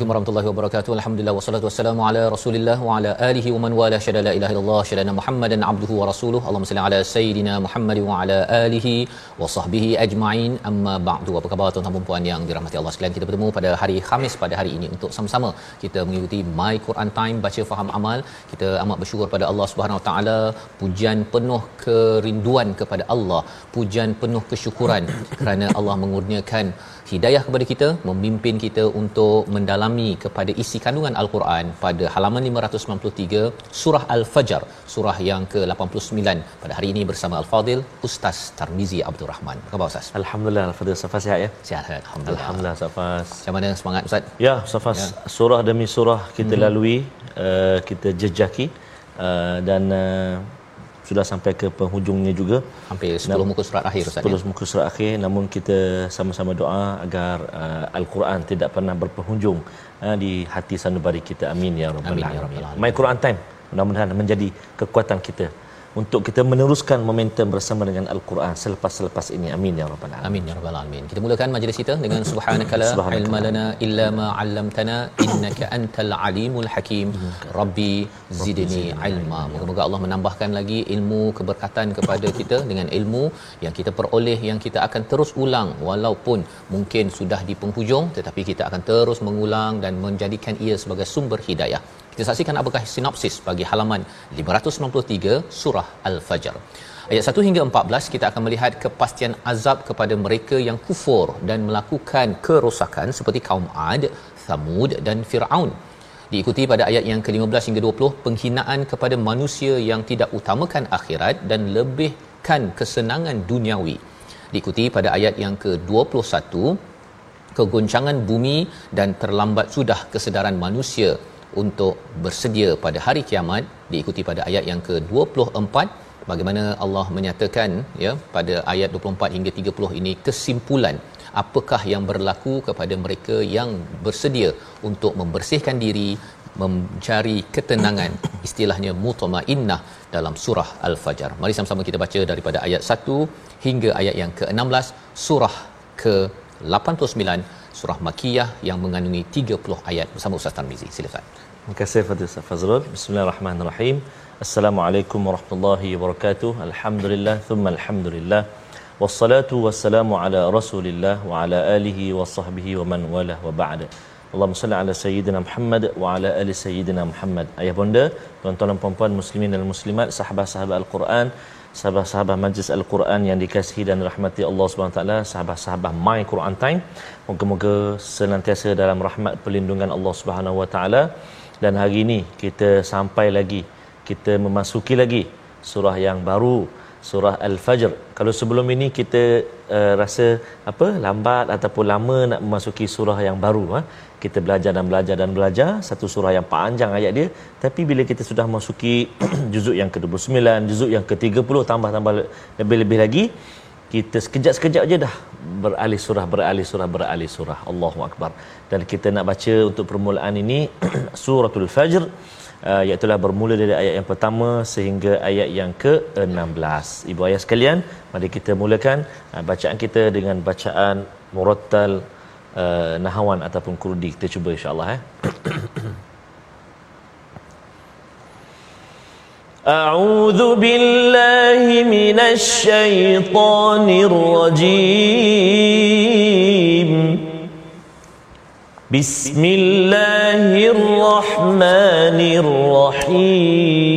Assalamualaikum warahmatullahi wabarakatuh. Alhamdulillah wassalatu wassalamu ala Rasulillah wa ala alihi wa man wala syada la ilaha illallah syada Muhammadan abduhu wa rasuluhu. Allahumma salli ala sayidina Muhammad wa ala alihi wa sahbihi ajma'in. Amma ba'du. Apa khabar tuan-tuan dan puan yang dirahmati Allah sekalian? Kita bertemu pada hari Khamis pada hari ini untuk sama-sama kita mengikuti My Quran Time baca faham amal. Kita amat bersyukur pada Allah Subhanahu wa taala. Pujian penuh kerinduan kepada Allah, pujian penuh kesyukuran kerana Allah mengurniakan hidayah kepada kita, memimpin kita untuk mendalami kepada isi kandungan Al-Quran pada halaman 593 surah Al-Fajr, surah yang ke-89 pada hari ini bersama Al-Fadil Ustaz Tarmizi Abdul Rahman. Apa khabar Ustaz? Alhamdulillah Al-Fadhil Safas sihat ya? Sihat, alhamdulillah. Alhamdulillah Safas. Macam mana semangat Ustaz? Ya, Safas. Ya. Surah demi surah kita hmm. lalui, uh, kita jejaki uh, dan uh, sudah sampai ke penghujungnya juga. Hampir 10 muka surat akhir Ustaz 10 ya? muka surat akhir. Namun kita sama-sama doa agar uh, al-Quran tidak pernah berpenghujung uh, di hati sanubari kita. Amin ya rabbal ya alamin. Rabbal Alamin. my Quran time. Mudah-mudahan menjadi kekuatan kita untuk kita meneruskan momentum bersama dengan al-Quran selepas-selepas ini amin ya rabbal alamin Amin ya rabbal alamin. Kita mulakan majlis kita dengan subhanaka la ilma lana illa ma 'allamtana innaka antal alimul hakim. Rabbi zidni ilma. Moga-moga Allah menambahkan lagi ilmu keberkatan kepada kita dengan ilmu yang kita peroleh yang kita akan terus ulang walaupun mungkin sudah di penghujung tetapi kita akan terus mengulang dan menjadikan ia sebagai sumber hidayah. Kita saksikan apakah sinopsis bagi halaman 593 surah Al-Fajr. Ayat 1 hingga 14 kita akan melihat kepastian azab kepada mereka yang kufur dan melakukan kerosakan seperti kaum Ad, Thamud dan Firaun. Diikuti pada ayat yang ke-15 hingga 20 penghinaan kepada manusia yang tidak utamakan akhirat dan lebihkan kesenangan duniawi. Diikuti pada ayat yang ke-21 kegoncangan bumi dan terlambat sudah kesedaran manusia untuk bersedia pada hari kiamat diikuti pada ayat yang ke-24 bagaimana Allah menyatakan ya pada ayat 24 hingga 30 ini kesimpulan apakah yang berlaku kepada mereka yang bersedia untuk membersihkan diri mencari ketenangan istilahnya mutmainnah dalam surah al-fajr mari sama-sama kita baca daripada ayat 1 hingga ayat yang ke-16 surah ke-89 surah makiyah yang mengandungi 30 ayat bersama Ustaz Tarmizi silakan Terima kasih Fadil Ustaz Fazrul. Bismillahirrahmanirrahim. Assalamualaikum warahmatullahi wabarakatuh. Alhamdulillah thumma alhamdulillah. Wassalatu wassalamu ala Rasulillah wa ala alihi wa sahbihi wa man wala wa ba'da. Allahumma salli ala sayyidina Muhammad wa ala ali sayyidina Muhammad. Ayah bonda, tuan-tuan dan puan-puan muslimin dan muslimat, sahabat-sahabat Al-Quran, sahabat-sahabat majlis Al-Quran yang dikasihi dan rahmati Allah taala, sahabat-sahabat My Quran Time. Moga-moga senantiasa dalam rahmat perlindungan Allah taala dan hari ini kita sampai lagi kita memasuki lagi surah yang baru surah al-fajr kalau sebelum ini kita uh, rasa apa lambat ataupun lama nak memasuki surah yang baru ha? Kita belajar dan belajar dan belajar. Satu surah yang panjang ayat dia. Tapi bila kita sudah memasuki juzuk yang ke-29 juzuk yang ke-30 tambah-tambah lebih-lebih lagi kita sekejap-sekejap je dah beralih surah beralih surah beralih surah. Allahu akbar. Dan kita nak baca untuk permulaan ini suratul fajr uh, iaitu bermula dari ayat yang pertama sehingga ayat yang ke-16. Ibu ayah sekalian, mari kita mulakan uh, bacaan kita dengan bacaan murattal uh, nahawan ataupun kurdi. Kita cuba insya-Allah eh. أعوذ بالله من الشيطان الرجيم بسم الله الرحمن الرحيم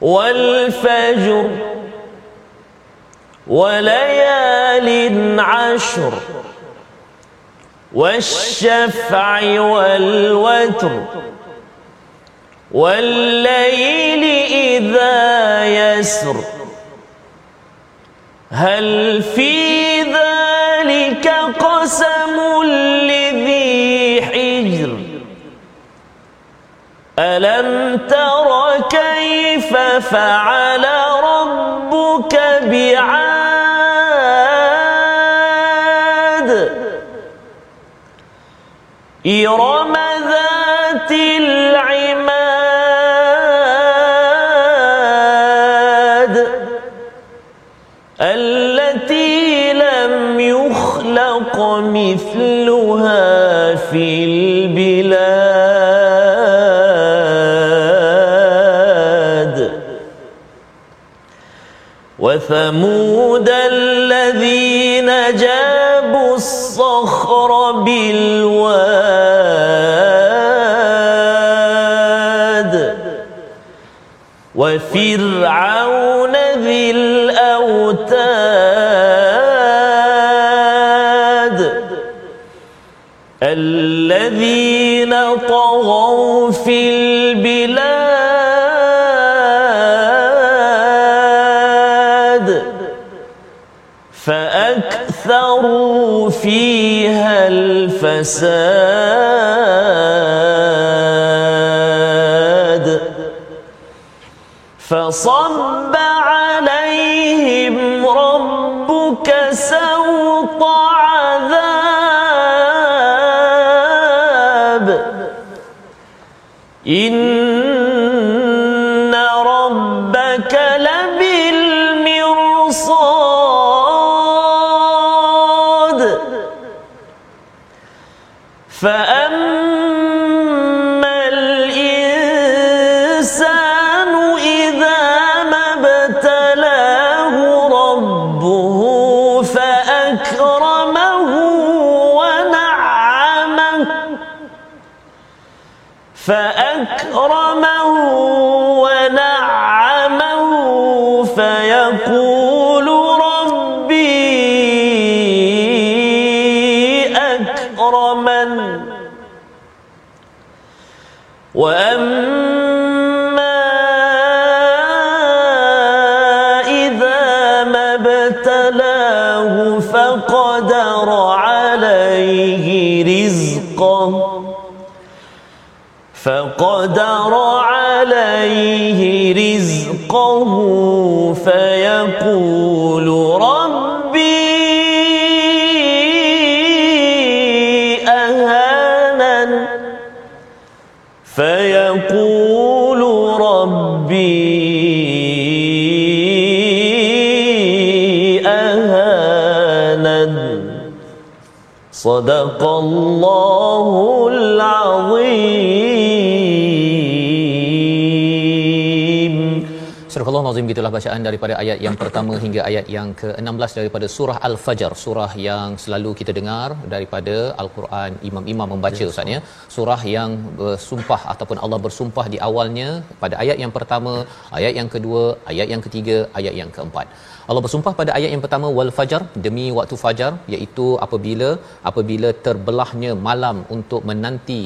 والفجر وليال عشر والشفع والوتر والليل إذا يسر هل في ذلك قسم لذي حجر؟ ألم تر كيف فعل ربك بعاد؟ إرم ذات العماد التي لم يخلق مثلها وثمود الذين جابوا الصخر بالواد وفرعون ذي الأوتاد الذين طغوا في الفساد فصب عليهم ربك سوط عذاب إن فقدر عليه رزقه فيقول ربي أهانن. فيقول ربي أهانن. صدق الله العظيم. Nazim gitulah bacaan daripada ayat yang pertama hingga ayat yang ke-16 daripada surah Al-Fajr, surah yang selalu kita dengar daripada Al-Quran imam-imam membaca Ustaz ya. Surah yang bersumpah ataupun Allah bersumpah di awalnya pada ayat yang pertama, ayat yang kedua, ayat yang ketiga, ayat yang keempat. Allah bersumpah pada ayat yang pertama wal fajar demi waktu fajar iaitu apabila apabila terbelahnya malam untuk menanti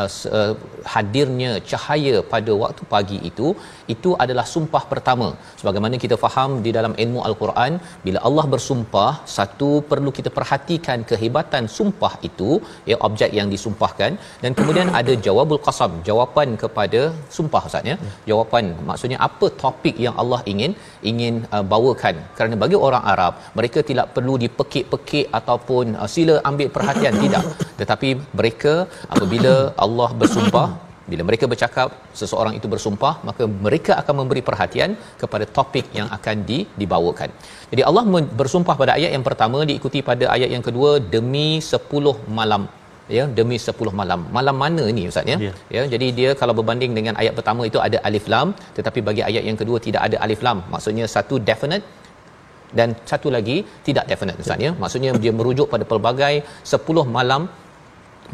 uh, uh, hadirnya cahaya pada waktu pagi itu itu adalah sumpah pertama. Sebagaimana kita faham di dalam ilmu al-Quran bila Allah bersumpah satu perlu kita perhatikan kehebatan sumpah itu ya objek yang disumpahkan. Dan kemudian ada jawabul qasam jawapan kepada sumpah ustaz ya. Jawapan maksudnya apa topik yang Allah ingin ingin uh, bawakan. Kerana bagi orang Arab mereka tidak perlu dipekik-pekik ataupun uh, sila ambil perhatian tidak. Tetapi mereka apabila Allah bersumpah bila mereka bercakap seseorang itu bersumpah maka mereka akan memberi perhatian kepada topik yang akan di, dibawakan. Jadi Allah bersumpah pada ayat yang pertama diikuti pada ayat yang kedua demi 10 malam ya demi 10 malam. Malam mana ni ustaz ya? Yeah. Ya jadi dia kalau berbanding dengan ayat pertama itu ada alif lam tetapi bagi ayat yang kedua tidak ada alif lam. Maksudnya satu definite dan satu lagi tidak definite ustaz ya. Maksudnya dia merujuk pada pelbagai 10 malam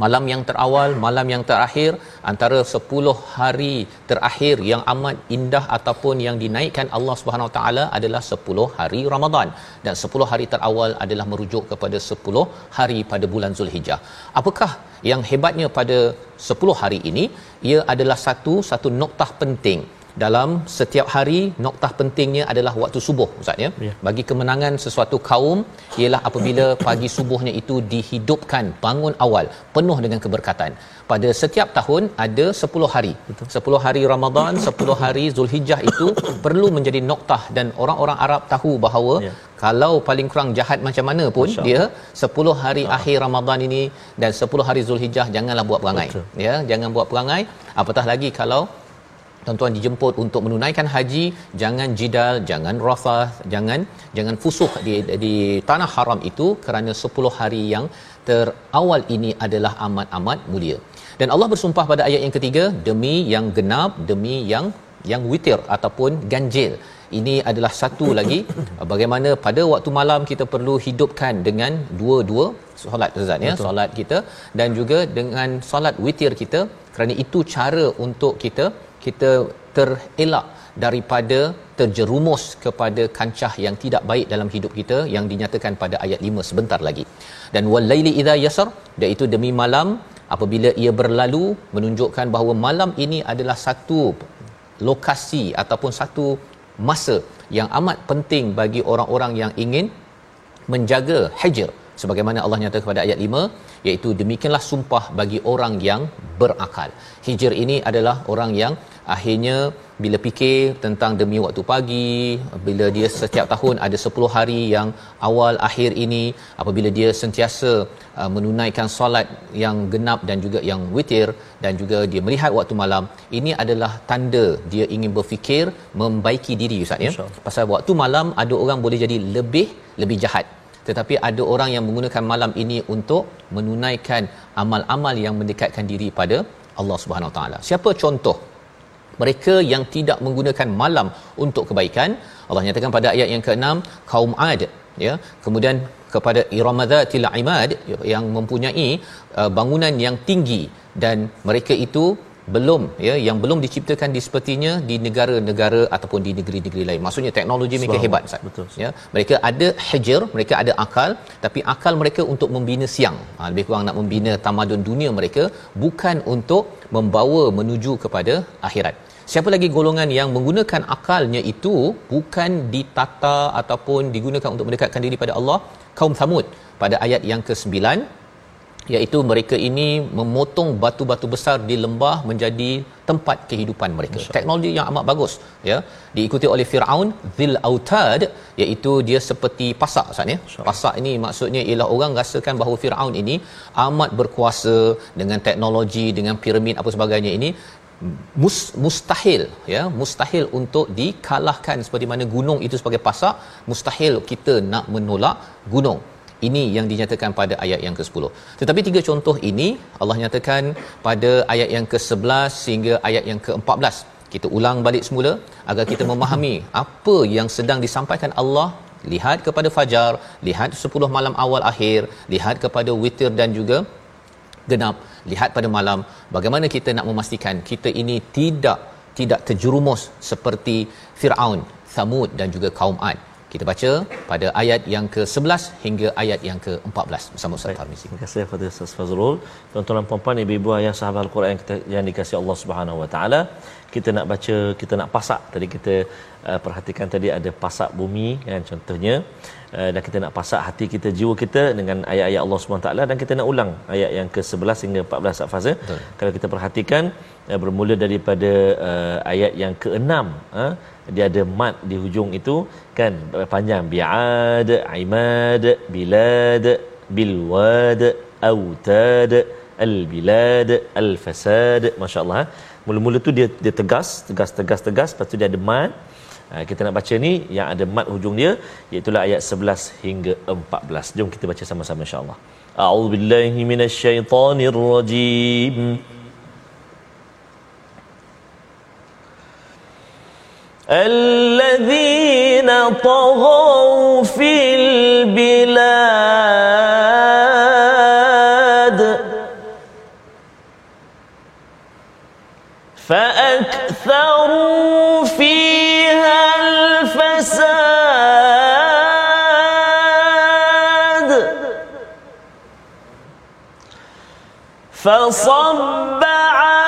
malam yang terawal malam yang terakhir antara 10 hari terakhir yang amat indah ataupun yang dinaikkan Allah Subhanahu Taala adalah 10 hari Ramadan. Dan 10 hari terawal adalah merujuk kepada 10 hari pada bulan Zulhijjah. Apakah yang hebatnya pada 10 hari ini? Ia adalah satu satu noktah penting dalam setiap hari noktah pentingnya adalah waktu subuh ustaz ya yeah. bagi kemenangan sesuatu kaum ialah apabila pagi subuhnya itu dihidupkan bangun awal penuh dengan keberkatan pada setiap tahun ada 10 hari Betul. 10 hari Ramadan 10 hari Zulhijjah itu perlu menjadi noktah dan orang-orang Arab tahu bahawa yeah. kalau paling kurang jahat macam mana pun Masya dia 10 hari ha. akhir Ramadan ini dan 10 hari Zulhijjah janganlah buat perangai Betul. ya jangan buat perangai apatah lagi kalau tuan-tuan dijemput untuk menunaikan haji. Jangan jidal jangan rafah jangan jangan fusuh di di tanah haram itu kerana 10 hari yang terawal ini adalah amat-amat mulia. Dan Allah bersumpah pada ayat yang ketiga demi yang genap demi yang yang witir ataupun ganjil. Ini adalah satu lagi bagaimana pada waktu malam kita perlu hidupkan dengan dua-dua solat Ustaz ya solat kita dan juga dengan solat witir kita. Kerana itu cara untuk kita kita terelak daripada terjerumus kepada kancah yang tidak baik dalam hidup kita yang dinyatakan pada ayat 5 sebentar lagi. Dan walaili idza yasar iaitu demi malam apabila ia berlalu menunjukkan bahawa malam ini adalah satu lokasi ataupun satu masa yang amat penting bagi orang-orang yang ingin menjaga hijr sebagaimana Allah nyatakan kepada ayat 5 iaitu demikianlah sumpah bagi orang yang berakal. Hijr ini adalah orang yang akhirnya bila fikir tentang demi waktu pagi bila dia setiap tahun ada 10 hari yang awal akhir ini apabila dia sentiasa uh, menunaikan solat yang genap dan juga yang witir dan juga dia melihat waktu malam ini adalah tanda dia ingin berfikir membaiki diri ustaz ya. Pasal waktu malam ada orang boleh jadi lebih lebih jahat tetapi ada orang yang menggunakan malam ini untuk menunaikan amal-amal yang mendekatkan diri pada Allah Subhanahu taala. Siapa contoh? Mereka yang tidak menggunakan malam untuk kebaikan. Allah nyatakan pada ayat yang ke-6 kaum Ad ya. Kemudian kepada iramadzatil imad yang mempunyai uh, bangunan yang tinggi. Dan mereka itu belum ya yang belum diciptakan di sepertinya di negara-negara ataupun di negeri-negeri lain. Maksudnya teknologi mereka hebat Ustaz. Betul. Ya, mereka ada hijr, mereka ada akal, tapi akal mereka untuk membina siang. Ha, lebih kurang nak membina tamadun dunia mereka bukan untuk membawa menuju kepada akhirat. Siapa lagi golongan yang menggunakan akalnya itu bukan ditata ataupun digunakan untuk mendekatkan diri pada Allah? Kaum Thamud pada ayat yang ke-9 iaitu mereka ini memotong batu-batu besar di lembah menjadi tempat kehidupan mereka. Teknologi yang amat bagus ya. Diikuti oleh Firaun Zil Autad iaitu dia seperti pasak Ustaz ya. Pasak ini maksudnya ialah orang rasakan bahawa Firaun ini amat berkuasa dengan teknologi dengan piramid apa sebagainya ini mus, mustahil ya mustahil untuk dikalahkan seperti mana gunung itu sebagai pasak mustahil kita nak menolak gunung ini yang dinyatakan pada ayat yang ke-10. Tetapi tiga contoh ini Allah nyatakan pada ayat yang ke-11 sehingga ayat yang ke-14. Kita ulang balik semula agar kita memahami apa yang sedang disampaikan Allah lihat kepada fajar, lihat 10 malam awal akhir, lihat kepada witir dan juga genap, lihat pada malam bagaimana kita nak memastikan kita ini tidak tidak terjerumus seperti Firaun, Thamud dan juga kaum Ad Kita baca pada ayat yang ke-11 hingga ayat yang ke-14 bersama Ustaz Tarmizi. Terima kasih kepada Ustaz Fazrul. Tuan-tuan dan puan-puan, ibu-ibu ayah sahabat Al-Quran yang, dikasihi Allah Subhanahu Wa Taala. Kita nak baca, kita nak pasak. Tadi kita uh, perhatikan tadi ada pasak bumi kan contohnya. Uh, dan kita nak pasak hati kita, jiwa kita dengan ayat-ayat Allah Subhanahu Wa Taala dan kita nak ulang ayat yang ke-11 hingga 14 Ustaz Fazrul. Kalau kita perhatikan uh, bermula daripada uh, ayat yang ke-6 uh, dia ada mat di hujung itu kan? Panjang. Bi'ad imad bilad bilwad autad albilad alfasad. Masyaallah mula-mula tu dia dia tegas tegas tegas tegas. Lepas tu dia ada mat Ha, kita nak baca ni yang ada mat hujung dia iaitu ayat 11 hingga 14 jom kita baca sama-sama insya-Allah. A'udzubillahi minasyaitonirrajim الذين طغوا في البلاد فأكثروا فيها الفساد فصب عليهم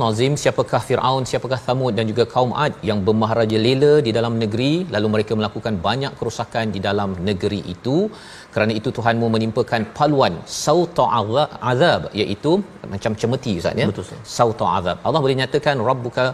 Allah Nazim, siapakah Fir'aun, siapakah Thamud dan juga kaum Ad yang bermaharaja lela di dalam negeri. Lalu mereka melakukan banyak kerosakan di dalam negeri itu. Kerana itu Tuhanmu menimpakan paluan sauta azab iaitu macam cemeti ustaz ya? Betul, sauta azab. Allah boleh nyatakan rabbuka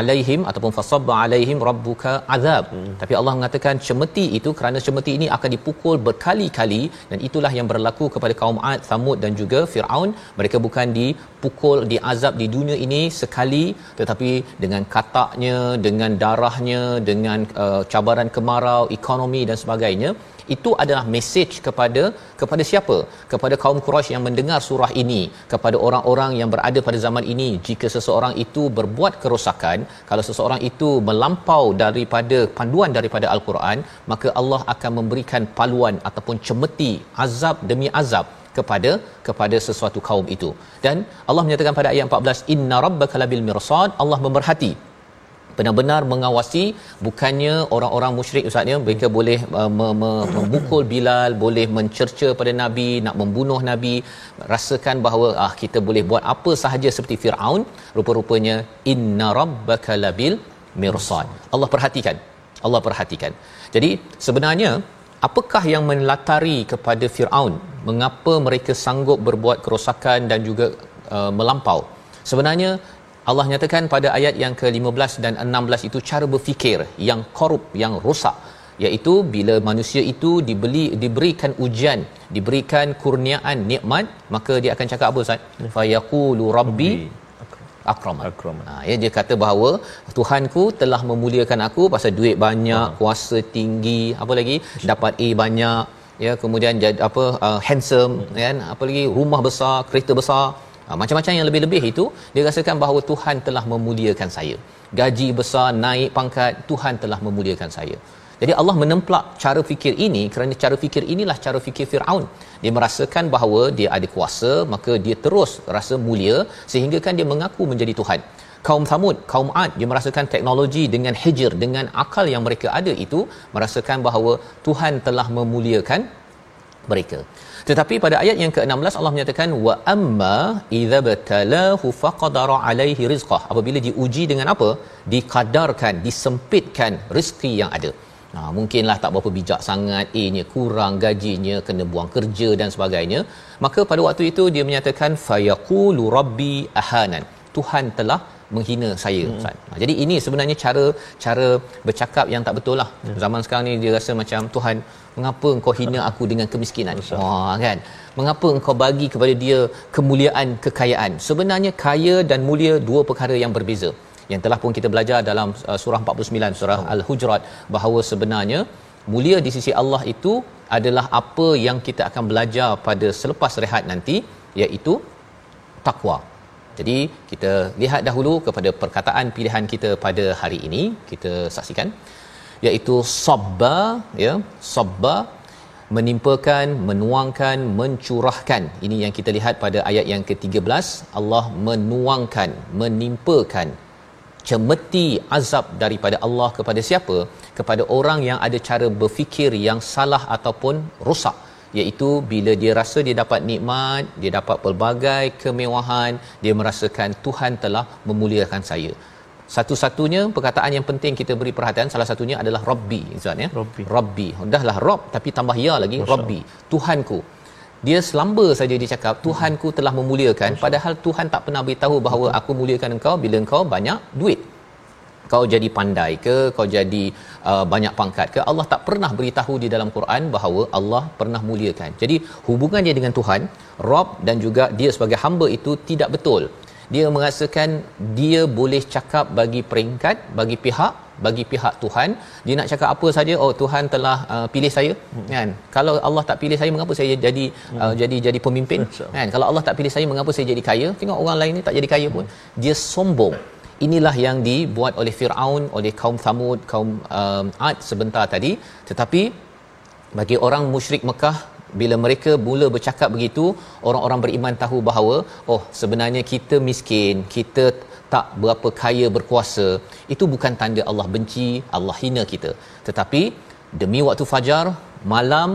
alaihim ataupun fasabba alaihim rabbuka azab. Hmm. tapi Allah mengatakan cemeti itu kerana cemeti ini akan dipukul berkali-kali dan itulah yang berlaku kepada kaum Ad, Thamud dan juga Firaun. Mereka bukan dipukul diazab di dunia ini sekali tetapi dengan kataknya dengan darahnya dengan uh, cabaran kemarau ekonomi dan sebagainya itu adalah mesej kepada kepada siapa? Kepada kaum Quraisy yang mendengar surah ini. Kepada orang-orang yang berada pada zaman ini. Jika seseorang itu berbuat kerosakan kalau seseorang itu melampau daripada panduan daripada al-Quran maka Allah akan memberikan paluan ataupun cemeti azab demi azab kepada kepada sesuatu kaum itu. Dan Allah menyatakan pada ayat 14 inna rabbaka labil mirsad. Allah memerhati benar-benar mengawasi bukannya orang-orang musyrik ustaznya mereka boleh uh, me- me- memukul Bilal boleh mencerca pada nabi nak membunuh nabi rasakan bahawa ah kita boleh buat apa sahaja seperti Firaun rupa-rupanya inna rabbaka labil mirsad. Allah perhatikan Allah perhatikan. Jadi sebenarnya apakah yang melatari kepada Firaun mengapa mereka sanggup berbuat kerosakan dan juga uh, melampau? Sebenarnya Allah nyatakan pada ayat yang ke-15 dan 16 itu cara berfikir yang korup yang rosak iaitu bila manusia itu dibeli diberikan ujian diberikan kurniaan nikmat maka dia akan cakap apa ustaz? Fa yaqulu rabbi akraman. Akraman. ha ya dia kata bahawa Tuhanku telah memuliakan aku pasal duit banyak kuasa tinggi apa lagi? Dapat A banyak ya kemudian apa uh, handsome kan? Apa lagi? Rumah besar kereta besar Ha, macam-macam yang lebih-lebih itu dia rasakan bahawa Tuhan telah memuliakan saya. Gaji besar, naik pangkat, Tuhan telah memuliakan saya. Jadi Allah menemplak cara fikir ini kerana cara fikir inilah cara fikir Firaun. Dia merasakan bahawa dia ada kuasa, maka dia terus rasa mulia sehingga kan dia mengaku menjadi Tuhan. Kaum Thamud, kaum Ad dia merasakan teknologi dengan hijr, dengan akal yang mereka ada itu merasakan bahawa Tuhan telah memuliakan mereka. Tetapi pada ayat yang ke-16 Allah menyatakan wa amma idza batalahu faqadara alaihi rizqah. Apabila diuji dengan apa? Dikadarkan, disempitkan rezeki yang ada. Nah, mungkinlah tak berapa bijak sangat, A-nya kurang, gajinya kena buang kerja dan sebagainya. Maka pada waktu itu dia menyatakan fayaqulu rabbi ahanan. Tuhan telah menghina saya hmm. Ustaz. Ha, jadi ini sebenarnya cara cara bercakap yang tak betul lah. Ya. Zaman sekarang ni dia rasa macam Tuhan mengapa engkau hina aku dengan kemiskinan? Wah kan. Mengapa engkau bagi kepada dia kemuliaan, kekayaan? Sebenarnya kaya dan mulia dua perkara yang berbeza. Yang telah pun kita belajar dalam uh, surah 49 surah oh. Al-Hujurat bahawa sebenarnya mulia di sisi Allah itu adalah apa yang kita akan belajar pada selepas rehat nanti iaitu takwa. Jadi kita lihat dahulu kepada perkataan pilihan kita pada hari ini. Kita saksikan. Iaitu sabba ya sabba menimpakan menuangkan mencurahkan. Ini yang kita lihat pada ayat yang ke-13 Allah menuangkan menimpakan cemeti azab daripada Allah kepada siapa? Kepada orang yang ada cara berfikir yang salah ataupun rosak iaitu bila dia rasa dia dapat nikmat dia dapat pelbagai kemewahan dia merasakan Tuhan telah memuliakan saya. Satu-satunya perkataan yang penting kita beri perhatian salah satunya adalah rabbi ustaz ya? Rabbi. Rabbi. Dahlah rob tapi tambah ya lagi Masya rabbi. Tuhanku. Dia selamba saja dia cakap tuhanku telah memuliakan. Padahal Tuhan tak pernah beritahu bahawa aku muliakan engkau bila engkau banyak duit kau jadi pandai ke? Kau jadi uh, banyak pangkat ke? Allah tak pernah beritahu di dalam Quran bahawa Allah pernah muliakan. Jadi hubungannya dengan Tuhan Rob dan juga dia sebagai hamba itu tidak betul. Dia merasakan dia boleh cakap bagi peringkat bagi pihak bagi pihak Tuhan. Dia nak cakap apa saja oh Tuhan telah uh, pilih saya. Hmm. kan? Kalau Allah tak pilih saya mengapa saya jadi hmm. uh, jadi jadi pemimpin? Kan? Kalau Allah tak pilih saya mengapa saya jadi kaya? Tengok orang lain ni tak jadi kaya pun. Hmm. dia sombong inilah yang dibuat oleh Firaun oleh kaum Thamud kaum um, Ad sebentar tadi. Tetapi bagi orang musyrik Mekah bila mereka mula bercakap begitu orang-orang beriman tahu bahawa oh sebenarnya kita miskin kita tak berapa kaya berkuasa. Itu bukan tanda Allah benci Allah hina kita. Tetapi demi waktu fajar malam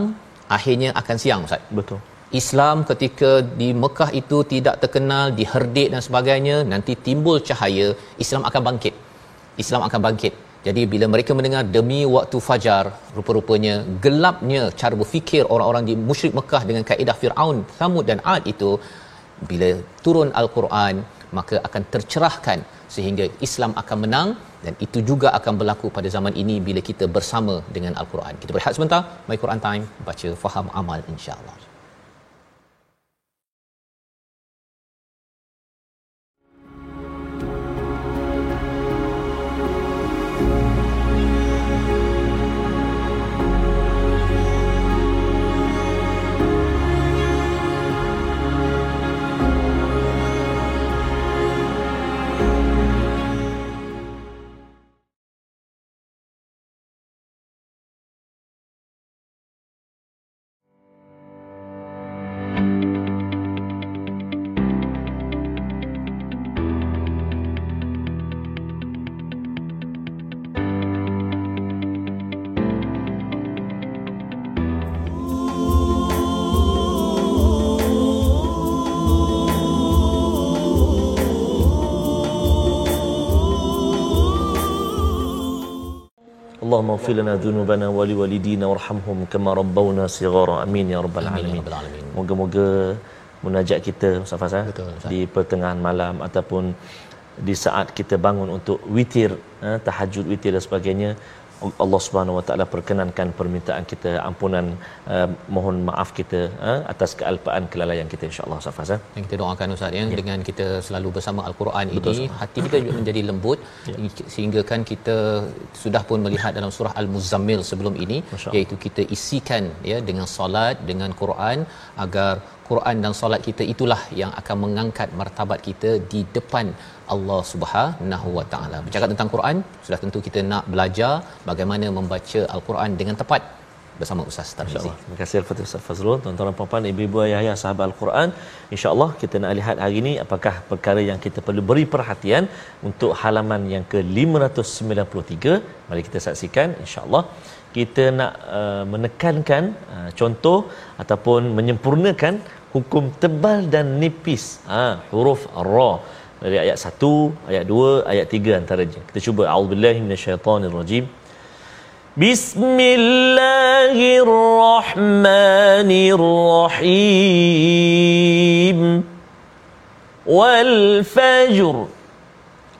akhirnya akan siang ustaz. Betul Islam ketika di Mekah itu tidak terkenal diherdik dan sebagainya nanti timbul cahaya Islam akan bangkit Islam akan bangkit jadi bila mereka mendengar demi waktu fajar rupa-rupanya gelapnya cara berfikir orang-orang di musyrik Mekah dengan kaedah Firaun, Thamud dan Ad itu bila turun al-Quran maka akan tercerahkan sehingga Islam akan menang dan itu juga akan berlaku pada zaman ini bila kita bersama dengan al-Quran. Kita berehat sebentar, my Quran time, baca faham amal insya-Allah. اللهم اغفر لنا ذنوبنا ولوالدينا وارحمهم كما ربونا صغارا. امين يا رب العالمين. moga-moga munajat kita Ustaz Fazal di pertengahan malam ataupun di saat kita bangun untuk witir eh, tahajud witir dan sebagainya Allah Subhanahu Wa Taala perkenankan permintaan kita ampunan uh, mohon maaf kita uh, atas kealpaan kelalaian kita insyaallah Safas ya. Yang kita doakan Ustaz ya, ya dengan kita selalu bersama al-Quran ini hati kita juga menjadi lembut ya. sehingga kan kita sudah pun melihat dalam surah Al-Muzammil sebelum ini iaitu kita isikan ya dengan solat dengan Quran agar Quran dan solat kita itulah yang akan mengangkat martabat kita di depan Allah Subhanahu Wa Taala. Bercakap tentang Quran, sudah tentu kita nak belajar bagaimana membaca Al-Quran dengan tepat bersama Ustaz Tarmizi. Terima kasih kepada Ustaz Fazrul, tuan-tuan puan-puan, ibu-ibu ayah-ayah sahabat Al-Quran. Insya-Allah kita nak lihat hari ini apakah perkara yang kita perlu beri perhatian untuk halaman yang ke-593. Mari kita saksikan insya-Allah kita nak uh, menekankan uh, contoh ataupun menyempurnakan hukum tebal dan nipis ha, huruf ra dari ayat 1 ayat 2 ayat 3 antaranya kita cuba auzubillahi minasyaitonirrajim bismillahirrahmanirrahim wal fajr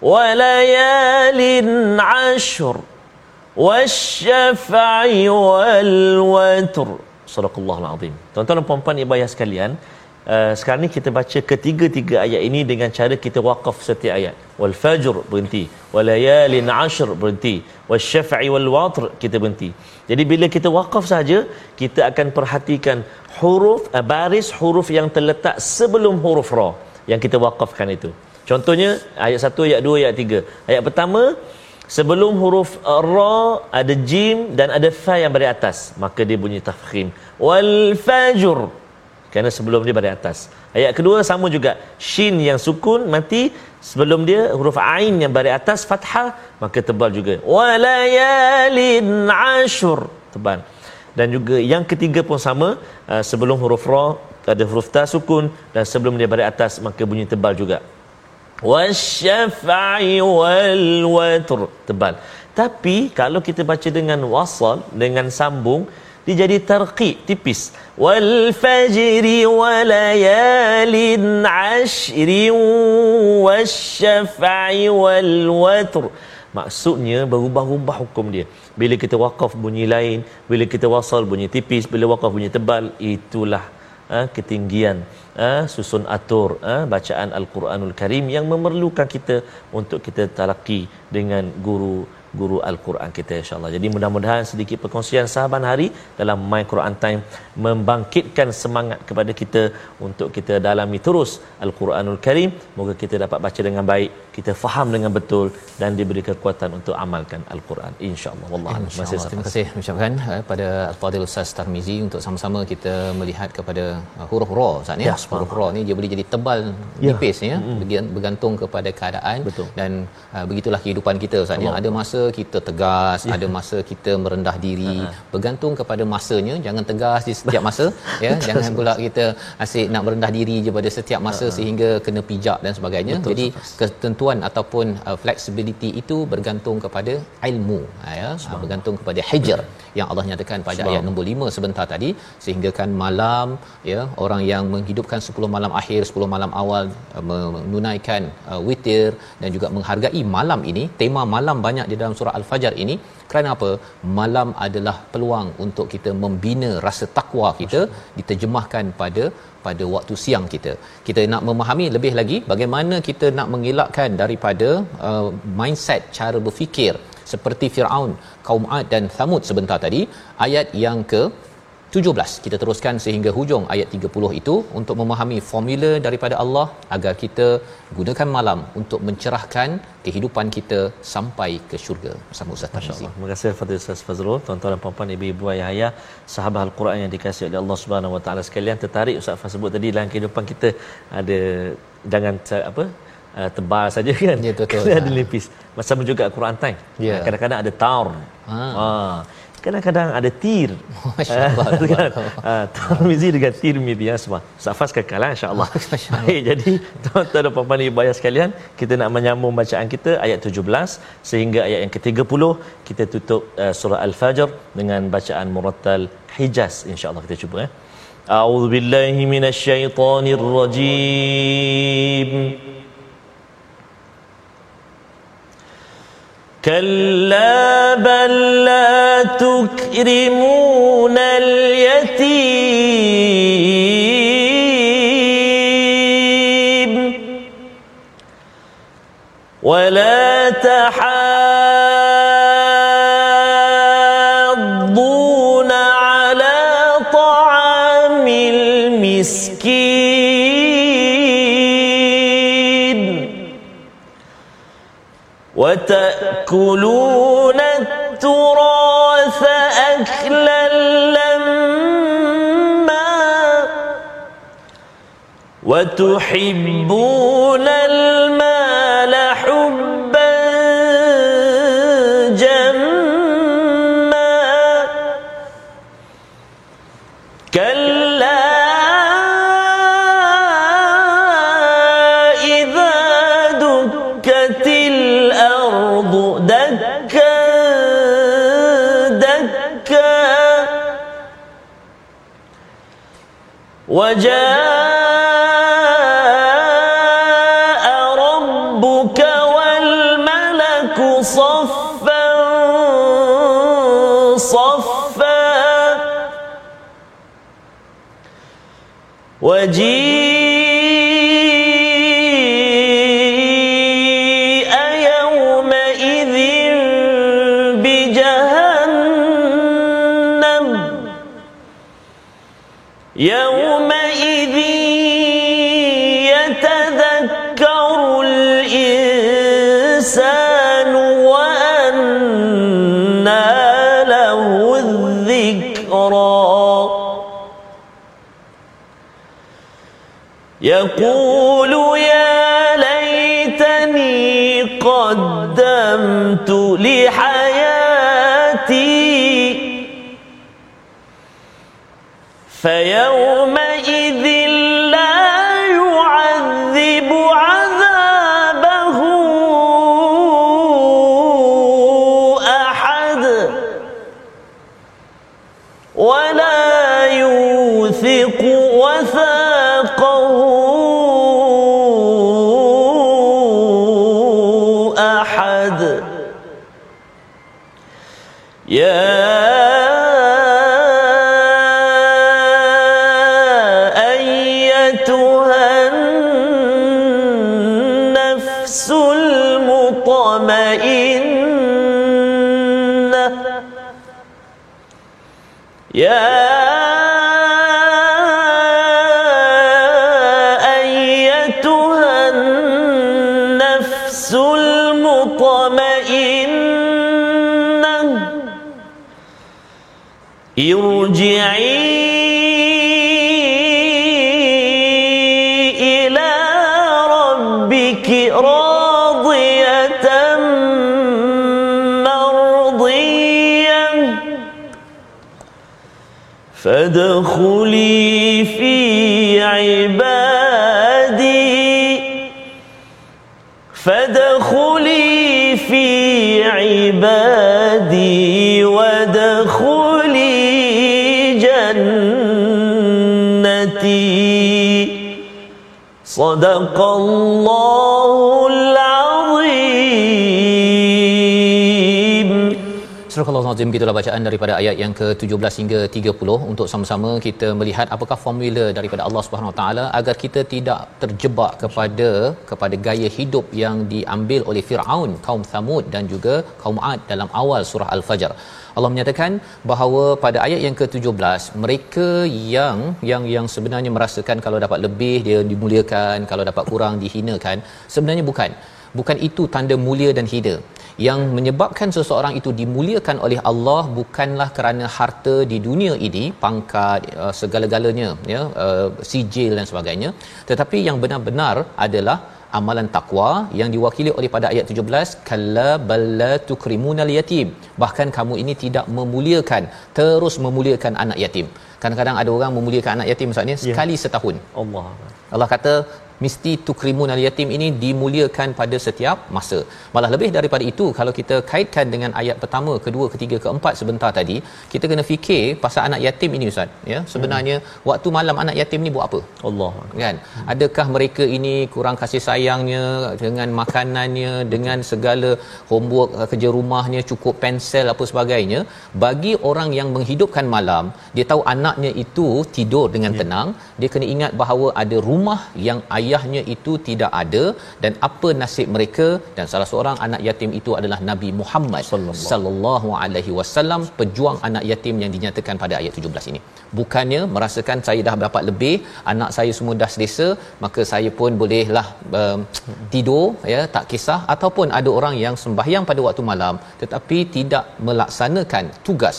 وليال عشر wasyafa'i wal watr. Subhanallah alazim. Tuan-tuan dan puan-puan ibu ayah sekalian, uh, sekarang ni kita baca ketiga-tiga ayat ini dengan cara kita wakaf setiap ayat. Wal fajr berhenti, wal layalin ashr berhenti, wasyafa'i wal watr kita berhenti. Jadi bila kita wakaf saja, kita akan perhatikan huruf uh, baris huruf yang terletak sebelum huruf ra yang kita wakafkan itu. Contohnya ayat 1, ayat 2, ayat 3. Ayat pertama sebelum huruf ra ada jim dan ada fa yang berada atas, maka dia bunyi tafkhim. Wal fajr kerana sebelum dia pada atas. Ayat kedua sama juga. Shin yang sukun mati sebelum dia huruf ain yang pada atas fathah maka tebal juga. Walayalin ashur tebal. Dan juga yang ketiga pun sama uh, sebelum huruf ra ada huruf ta sukun dan sebelum dia pada atas maka bunyi tebal juga. Wasyafa'i wal watr tebal. Tapi kalau kita baca dengan wasal dengan sambung dia jadi tarqi tipis. Wal fajri walayalin ashri wasyaf'i wal watr maksudnya berubah-ubah hukum dia. Bila kita wakaf bunyi lain bila kita wasal bunyi tipis bila wakaf bunyi tebal itulah ha, ketinggian ha, susun atur ha, bacaan al-Quranul Karim yang memerlukan kita untuk kita talaki dengan guru guru Al-Quran kita insyaAllah. Jadi mudah-mudahan sedikit perkongsian sahabat hari dalam My Quran Time membangkitkan semangat kepada kita untuk kita dalami terus Al-Quranul Karim. Moga kita dapat baca dengan baik, kita faham dengan betul dan diberi kekuatan untuk amalkan Al-Quran. InsyaAllah. Wallah. Insya Allah. Terima kasih ucapkan uh, pada Al-Fadhil Ustaz Tarmizi untuk sama-sama kita melihat kepada uh, huruf ra saat ni. Ya, huruf ra ni dia boleh jadi tebal ya. nipis ya, mm-hmm. bergantung kepada keadaan betul. dan uh, begitulah kehidupan kita saat ni. Ada masa kita tegas, ya. ada masa kita merendah diri, uh-huh. bergantung kepada masanya. Jangan tegas di setiap masa, ya. Jangan pula kita asyik nak merendah diri je pada setiap masa uh-huh. sehingga kena pijak dan sebagainya. Betul, Jadi sahas. Ketentuan ataupun uh, flexibility itu bergantung kepada ilmu, uh, ya. Uh, bergantung kepada hijr yang Allah nyatakan pada Sebab. ayat nombor 5 sebentar tadi sehingga kan malam ya orang yang menghidupkan 10 malam akhir 10 malam awal uh, menunaikan uh, witir dan juga menghargai malam ini tema malam banyak di dalam surah al-fajr ini kerana apa malam adalah peluang untuk kita membina rasa takwa kita diterjemahkan pada pada waktu siang kita. Kita nak memahami lebih lagi bagaimana kita nak mengelakkan daripada uh, mindset cara berfikir seperti Firaun, kaum Ad dan Thamud sebentar tadi, ayat yang ke 17 kita teruskan sehingga hujung ayat 30 itu untuk memahami formula daripada Allah agar kita gunakan malam untuk mencerahkan kehidupan kita sampai ke syurga. Bersama Ustaz Tarmizi. Terima kasih Fadil Ustaz Fazrul, tuan-tuan dan puan-puan ibu-ibu ayah ayah, sahabat Al-Quran yang dikasihi oleh Allah Subhanahu Wa Taala sekalian tertarik Ustaz Fazrul sebut tadi dalam kehidupan kita ada jangan apa uh, tebal saja kan. Ya betul. ada nipis. Macam juga Quran time. Ya. Kadang-kadang ada taur. Ha. ha. Kadang-kadang ada tir. Masya-Allah. kan? uh, Tirmizi dengan Tirmizi ya semua. Safas kekal insya-Allah. Baik, jadi tuan-tuan dan puan-puan ibu ayah sekalian, kita nak menyambung bacaan kita ayat 17 sehingga ayat yang ke-30 kita tutup uh, surah Al-Fajr dengan bacaan murattal Hijaz insya-Allah kita cuba ya. A'udzubillahi minasyaitonirrajim. rajim. كلا بل لا تكرمون اليتيم ولا تحاضون على طعام المسكين وتأ تأكلون التراث أكلا لما وتحبون المال وجاء ربك والملك صفا صفا. وجيء Al-Azim gitulah bacaan daripada ayat yang ke-17 hingga 30 untuk sama-sama kita melihat apakah formula daripada Allah Subhanahu Wa Taala agar kita tidak terjebak kepada kepada gaya hidup yang diambil oleh Firaun, kaum Thamud dan juga kaum Ad dalam awal surah Al-Fajr. Allah menyatakan bahawa pada ayat yang ke-17 mereka yang yang yang sebenarnya merasakan kalau dapat lebih dia dimuliakan, kalau dapat kurang dihinakan, sebenarnya bukan. Bukan itu tanda mulia dan hina yang menyebabkan seseorang itu dimuliakan oleh Allah bukanlah kerana harta di dunia ini pangkat uh, segala-galanya ya uh, sijil dan sebagainya. Tetapi yang benar-benar adalah amalan takwa yang diwakili oleh pada ayat 17 kalla balla tukrimunal yatim. Bahkan kamu ini tidak memuliakan terus memuliakan anak yatim. Kadang-kadang ada orang memuliakan anak yatim maksudnya Ya. sekali setahun. Allah. Allah kata mesti tukrimun al yatim ini dimuliakan pada setiap masa. Malah lebih daripada itu kalau kita kaitkan dengan ayat pertama, kedua, ketiga, keempat sebentar tadi, kita kena fikir pasal anak yatim ini ustaz, ya. Sebenarnya hmm. waktu malam anak yatim ni buat apa? Allah Kan? Adakah mereka ini kurang kasih sayangnya dengan makanannya, dengan segala homework uh, kerja rumahnya, cukup pensel apa sebagainya? Bagi orang yang menghidupkan malam, dia tahu anaknya itu tidur dengan tenang, dia kena ingat bahawa ada rumah yang ayahnya itu tidak ada dan apa nasib mereka dan salah seorang anak yatim itu adalah Nabi Muhammad Sallallahu. alaihi wasallam pejuang anak yatim yang dinyatakan pada ayat 17 ini. Bukannya merasakan saya dah dapat lebih, anak saya semua dah selesa, maka saya pun bolehlah um, tidur ya, tak kisah ataupun ada orang yang sembahyang pada waktu malam tetapi tidak melaksanakan tugas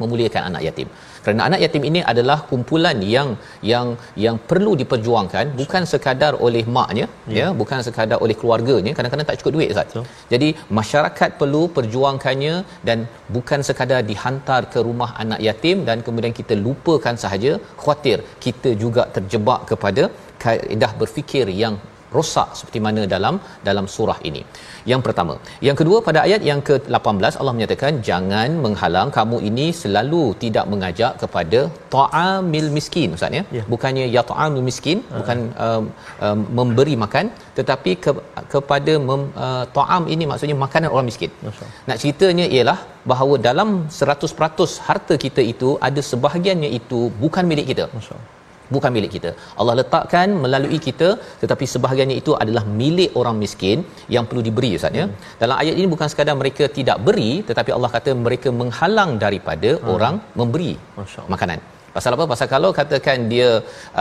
memuliakan anak yatim. Kerana anak yatim ini adalah kumpulan yang yang yang perlu diperjuangkan bukan sekadar oleh maknya ya, ya bukan sekadar oleh keluarganya kadang-kadang tak cukup duit Ustaz. Betul. Jadi masyarakat perlu perjuangkannya dan bukan sekadar dihantar ke rumah anak yatim dan kemudian kita lupakan sahaja khawatir kita juga terjebak kepada kaedah berfikir yang rosak seperti mana dalam dalam surah ini. Yang pertama. Yang kedua pada ayat yang ke-18 Allah menyatakan jangan menghalang kamu ini selalu tidak mengajak kepada ta'amil miskin ustaz ya. ya. Bukannya ya ta'amil miskin ha. bukan um, um, memberi makan tetapi ke, kepada mem, uh, ta'am ini maksudnya makanan orang miskin. Nak ceritanya ialah bahawa dalam 100% harta kita itu ada sebahagiannya itu bukan milik kita. Masya-Allah bukan milik kita. Allah letakkan melalui kita tetapi sebahagiannya itu adalah milik orang miskin yang perlu diberi Ustaz ya. Hmm. Dalam ayat ini bukan sekadar mereka tidak beri tetapi Allah kata mereka menghalang daripada hmm. orang memberi makanan. Pasal apa? Pasal kalau katakan dia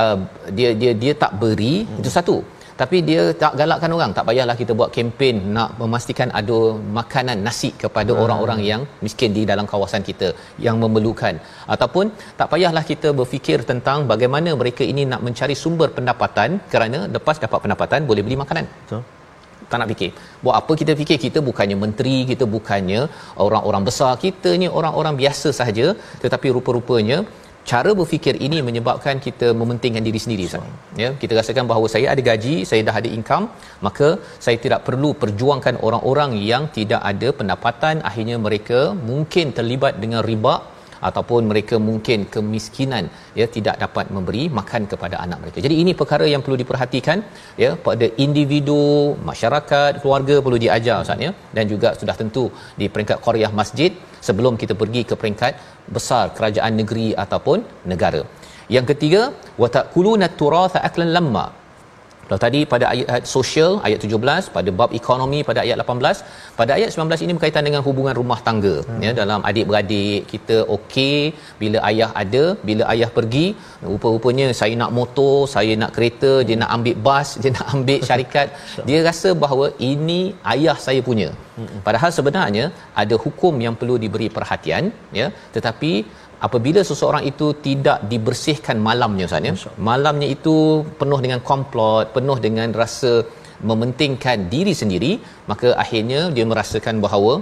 uh, dia dia dia tak beri hmm. itu satu tapi dia tak galakkan orang tak payahlah kita buat kempen nak memastikan ada makanan nasi kepada hmm. orang-orang yang miskin di dalam kawasan kita yang memerlukan. Ataupun tak payahlah kita berfikir tentang bagaimana mereka ini nak mencari sumber pendapatan kerana lepas dapat pendapatan boleh beli makanan. Betul. Tak nak fikir. Buat apa kita fikir? Kita bukannya menteri, kita bukannya orang-orang besar, kita ni orang-orang biasa sahaja tetapi rupa-rupanya cara berfikir ini menyebabkan kita mementingkan diri sendiri Ustaz. Ya, kita rasakan bahawa saya ada gaji, saya dah ada income, maka saya tidak perlu perjuangkan orang-orang yang tidak ada pendapatan, akhirnya mereka mungkin terlibat dengan riba ataupun mereka mungkin kemiskinan ya tidak dapat memberi makan kepada anak mereka. Jadi ini perkara yang perlu diperhatikan ya pada individu, masyarakat, keluarga perlu diajar Ustaz ya dan juga sudah tentu di peringkat qaryah masjid sebelum kita pergi ke peringkat besar kerajaan negeri ataupun negara. Yang ketiga, wa taquluna turatha aklan lamma kalau tadi pada ayat, sosial ayat 17 pada bab ekonomi pada ayat 18 pada ayat 19 ini berkaitan dengan hubungan rumah tangga hmm. ya dalam adik-beradik kita okey bila ayah ada bila ayah pergi rupa-rupanya saya nak motor saya nak kereta dia nak ambil bas dia nak ambil syarikat dia rasa bahawa ini ayah saya punya hmm. padahal sebenarnya ada hukum yang perlu diberi perhatian ya tetapi apabila seseorang itu tidak dibersihkan malamnya Ustaz ya malamnya itu penuh dengan komplot penuh dengan rasa mementingkan diri sendiri maka akhirnya dia merasakan bahawa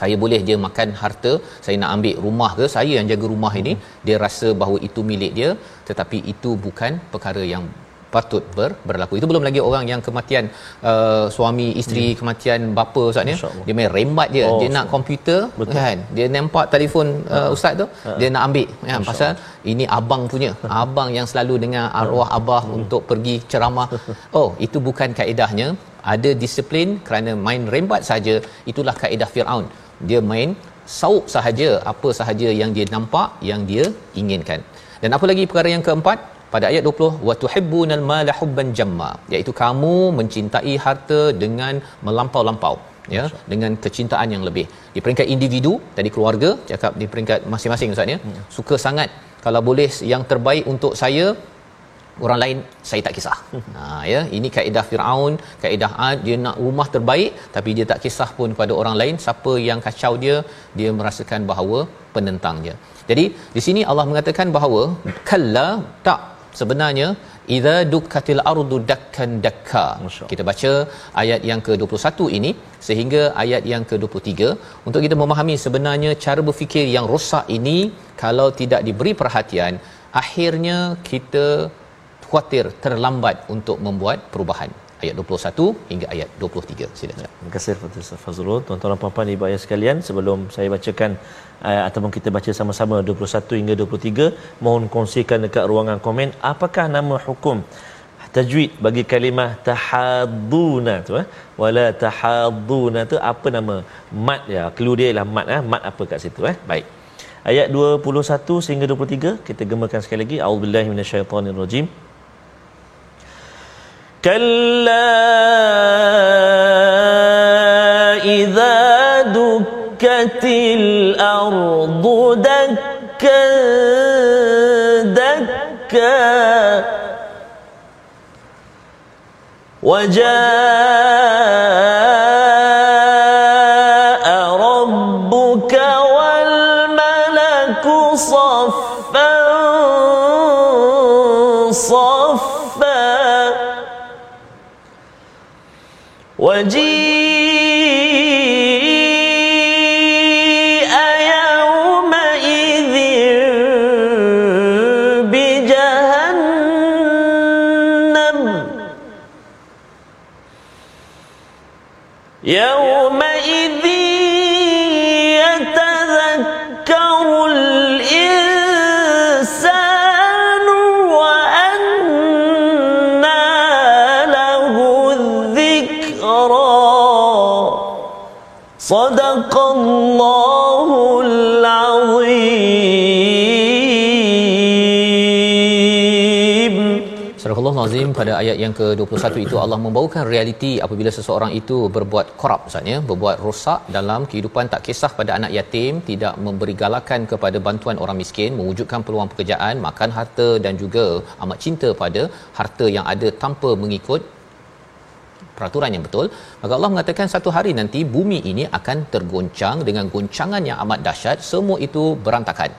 saya boleh je makan harta saya nak ambil rumah ke saya yang jaga rumah ini dia rasa bahawa itu milik dia tetapi itu bukan perkara yang patut ber, berlaku. Itu belum lagi orang yang kematian uh, suami isteri hmm. kematian bapa ustaz ni. Dia main rembat je. Oh, dia nak komputer Betul. kan. Dia nampak telefon uh, uh ustaz tu, uh dia nak ambil kan pasal ini abang punya. abang yang selalu dengan arwah abah hmm. untuk pergi ceramah. Oh, itu bukan kaedahnya. Ada disiplin kerana main rembat saja itulah kaedah Firaun. Dia main saup sahaja apa sahaja yang dia nampak yang dia inginkan. Dan apa lagi perkara yang keempat? Pada ayat 20 wa tuhibbunal mala hubban jamma iaitu kamu mencintai harta dengan melampau-lampau ya dengan kecintaan yang lebih di peringkat individu tadi keluarga cakap di peringkat masing-masing ustaz ya hmm. suka sangat kalau boleh yang terbaik untuk saya orang lain saya tak kisah. Hmm. Ha ya, ini kaedah Firaun, kaedah Ad, dia nak rumah terbaik tapi dia tak kisah pun pada orang lain, siapa yang kacau dia, dia merasakan bahawa penentang dia. Jadi di sini Allah mengatakan bahawa kalla tak sebenarnya idza dukkatil ardu dakkan dakka. Kita baca ayat yang ke-21 ini sehingga ayat yang ke-23 untuk kita memahami sebenarnya cara berfikir yang rosak ini kalau tidak diberi perhatian akhirnya kita khawatir terlambat untuk membuat perubahan ayat 21 hingga ayat 23 silakan. Terima kasih Fadil Fazrul. Tuan-tuan dan puan-puan ibu ayah sekalian, sebelum saya bacakan uh, ataupun kita baca sama-sama 21 hingga 23, mohon kongsikan dekat ruangan komen apakah nama hukum tajwid bagi kalimah tahadduna tu eh? Wala tahadduna tu apa nama mat ya clue dia ialah mat eh? Mat apa kat situ eh? Baik. Ayat 21 sehingga 23 kita gemakan sekali lagi. Auzubillahi minasyaitonirrajim كلا إذا دكت الأرض دكا دكا وجاء صدق الله العظيم Surah Allah Nazim pada ayat yang ke-21 itu Allah membawakan realiti apabila seseorang itu berbuat korup maksudnya berbuat rosak dalam kehidupan tak kisah pada anak yatim tidak memberi galakan kepada bantuan orang miskin mewujudkan peluang pekerjaan makan harta dan juga amat cinta pada harta yang ada tanpa mengikut peraturan yang betul maka Allah mengatakan satu hari nanti bumi ini akan tergoncang dengan goncangan yang amat dahsyat. Semua itu berantakan.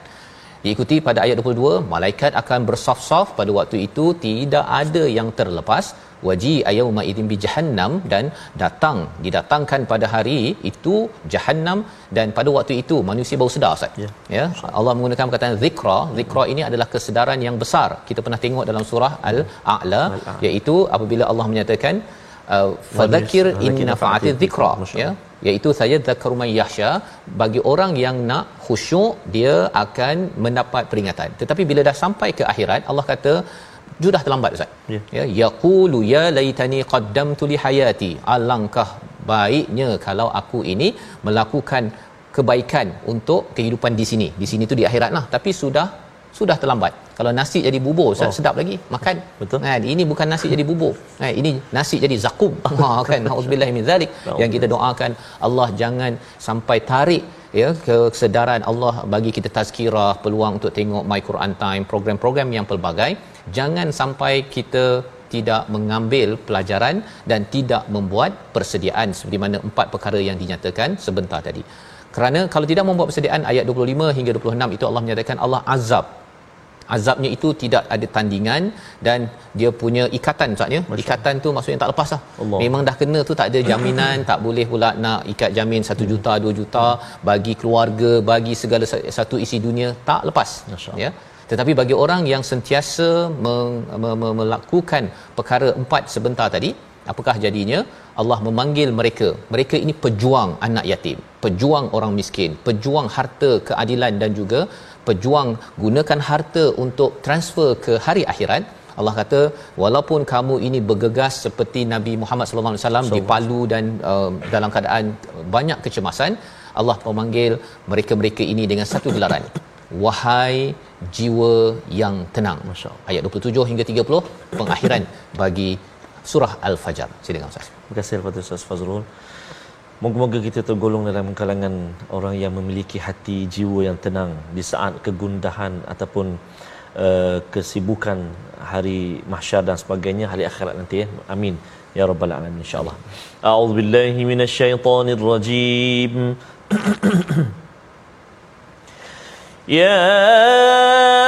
Diikuti pada ayat 22 malaikat akan bersaf-saf pada waktu itu tidak ada yang terlepas. Waji ayauma idzin bi jahannam dan datang didatangkan pada hari itu jahannam dan pada waktu itu manusia baru sedar Ustaz. Ya. ya Allah menggunakan perkataan zikra. Zikra ini adalah kesedaran yang besar. Kita pernah tengok dalam surah al-a'la Al-A'la. iaitu apabila Allah menyatakan fadzakir Fadzakir in nafa'ati dzikra ya. Iaitu saya zakaru may yahsha bagi orang yang nak khusyuk dia akan mendapat peringatan. Tetapi bila dah sampai ke akhirat Allah kata sudah terlambat ustaz. Ya. ya yaqulu ya laitani qaddamtu li hayati. Alangkah baiknya kalau aku ini melakukan kebaikan untuk kehidupan di sini. Di sini tu di akhirat lah tapi sudah sudah terlambat. Kalau nasi jadi bubur oh. sedap lagi makan. Betul. kan ini bukan nasi jadi bubur. Kan ini nasi jadi zakum. Ha kan auzubillahi min zalik. Yang kita doakan Allah jangan sampai tarik ya kesedaran Allah bagi kita tazkirah peluang untuk tengok my Quran time program-program yang pelbagai. Jangan sampai kita tidak mengambil pelajaran dan tidak membuat persediaan seperti mana empat perkara yang dinyatakan sebentar tadi. Kerana kalau tidak membuat persediaan ayat 25 hingga 26 itu Allah menyatakan Allah azab azabnya itu tidak ada tandingan dan dia punya ikatan maksudnya ikatan tu maksudnya tak lepas lah. Allah. memang dah kena tu tak ada jaminan tak boleh pula nak ikat jamin 1 juta 2 juta bagi keluarga bagi segala sa- satu isi dunia tak lepas ya? Tetapi bagi orang yang sentiasa meng, me, me, melakukan perkara empat sebentar tadi apakah jadinya? Allah memanggil mereka. Mereka ini pejuang anak yatim pejuang orang miskin pejuang harta keadilan dan juga pejuang gunakan harta untuk transfer ke hari akhirat Allah kata walaupun kamu ini bergegas seperti Nabi Muhammad sallallahu alaihi wasallam dipalu dan uh, dalam keadaan banyak kecemasan Allah memanggil mereka-mereka ini dengan satu gelaran. Wahai jiwa yang tenang. Ayat 27 hingga 30 pengakhiran bagi surah al-fajr. Silakan ustaz. Terima kasih kepada Ustaz Fazrul. Moga-moga kita tergolong dalam kalangan orang yang memiliki hati jiwa yang tenang di saat kegundahan ataupun uh, kesibukan hari mahsyar dan sebagainya hari akhirat nanti ya. Amin. Ya rabbal alamin insyaallah. A'udzubillahi minasyaitonirrajim. يا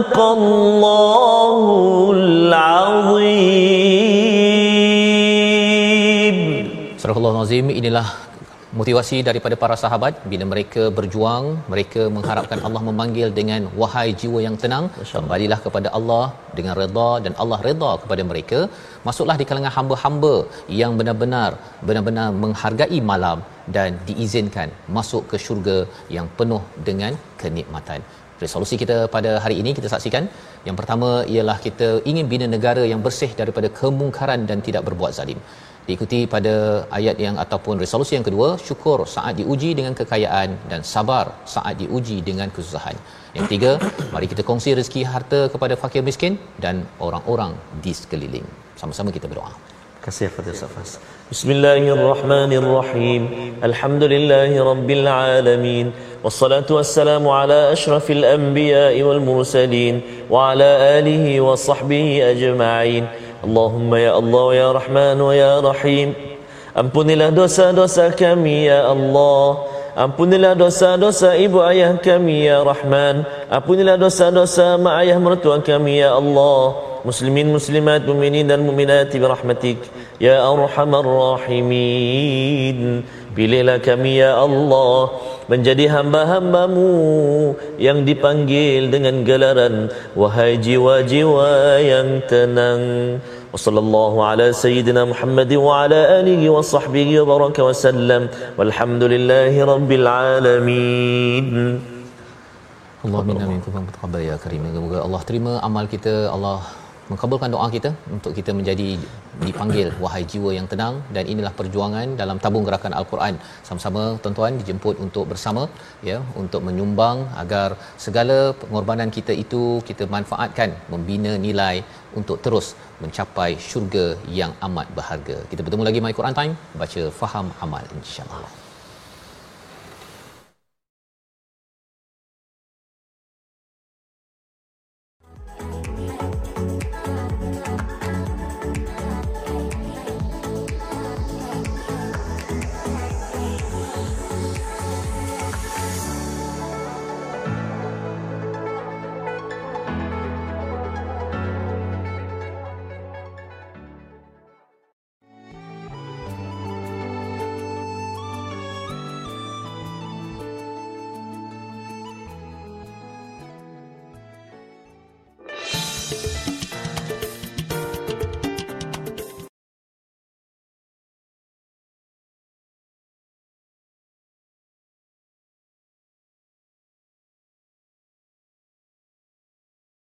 صدق الله العظيم Surah Al-Nazim inilah motivasi daripada para sahabat bila mereka berjuang mereka mengharapkan Allah memanggil dengan wahai jiwa yang tenang kembalilah kepada Allah dengan redha dan Allah redha kepada mereka masuklah di kalangan hamba-hamba yang benar-benar benar-benar menghargai malam dan diizinkan masuk ke syurga yang penuh dengan kenikmatan resolusi kita pada hari ini kita saksikan. Yang pertama ialah kita ingin bina negara yang bersih daripada kemungkaran dan tidak berbuat zalim. Diikuti pada ayat yang ataupun resolusi yang kedua syukur saat diuji dengan kekayaan dan sabar saat diuji dengan kesusahan. Yang ketiga mari kita kongsi rezeki harta kepada fakir miskin dan orang-orang di sekeliling. Sama-sama kita berdoa. Terima kasih kepada Ustaz Bismillahirrahmanirrahim. Alhamdulillahi rabbil alamin. Wassalatu wassalamu ala ashrafil anbiya'i wal mursalin wa ala alihi wa sahbihi ajma'in. Allahumma ya Allah ya Rahman wa ya Rahim. Ampunilah dosa-dosa kami ya Allah. Ampunilah dosa-dosa ibu ayah kami ya Rahman. Ampunilah dosa-dosa mak ayah mertua kami ya Allah Muslimin muslimat mukminin dan mukminat birahmatik ya arhamar rahimin. Pilihlah kami ya Allah menjadi hamba-hambamu yang dipanggil dengan gelaran wahai jiwa-jiwa yang tenang. وصلى الله على سيدنا محمد وعلى آله وصحبه وبارك وسلم والحمد لله رب العالمين Allah minna minkum wa taqabbal ya karim. Semoga Allah terima amal kita, Allah mengabulkan doa kita untuk kita menjadi dipanggil wahai jiwa yang tenang dan inilah perjuangan dalam tabung gerakan al-Quran. Sama-sama tuan-tuan dijemput untuk bersama ya untuk menyumbang agar segala pengorbanan kita itu kita manfaatkan membina nilai untuk terus mencapai syurga yang amat berharga. Kita bertemu lagi My Quran Time baca faham amal insya-Allah.